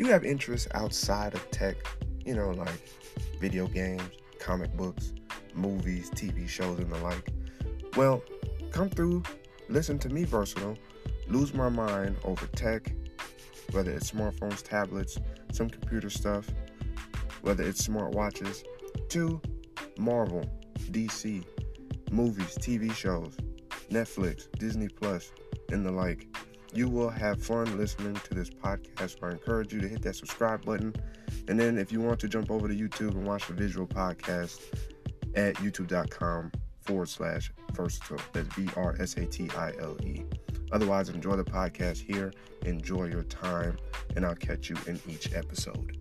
you have interests outside of tech, you know, like video games, comic books, movies, TV shows, and the like, well, come through, listen to me, Versatile, lose my mind over tech, whether it's smartphones, tablets, some computer stuff, whether it's smartwatches, to Marvel, DC, movies, TV shows, Netflix, Disney Plus, and the like. You will have fun listening to this podcast. So I encourage you to hit that subscribe button. And then if you want to jump over to YouTube and watch the visual podcast at youtube.com forward slash versatile. That's V R S A T I L E. Otherwise, enjoy the podcast here, enjoy your time, and I'll catch you in each episode.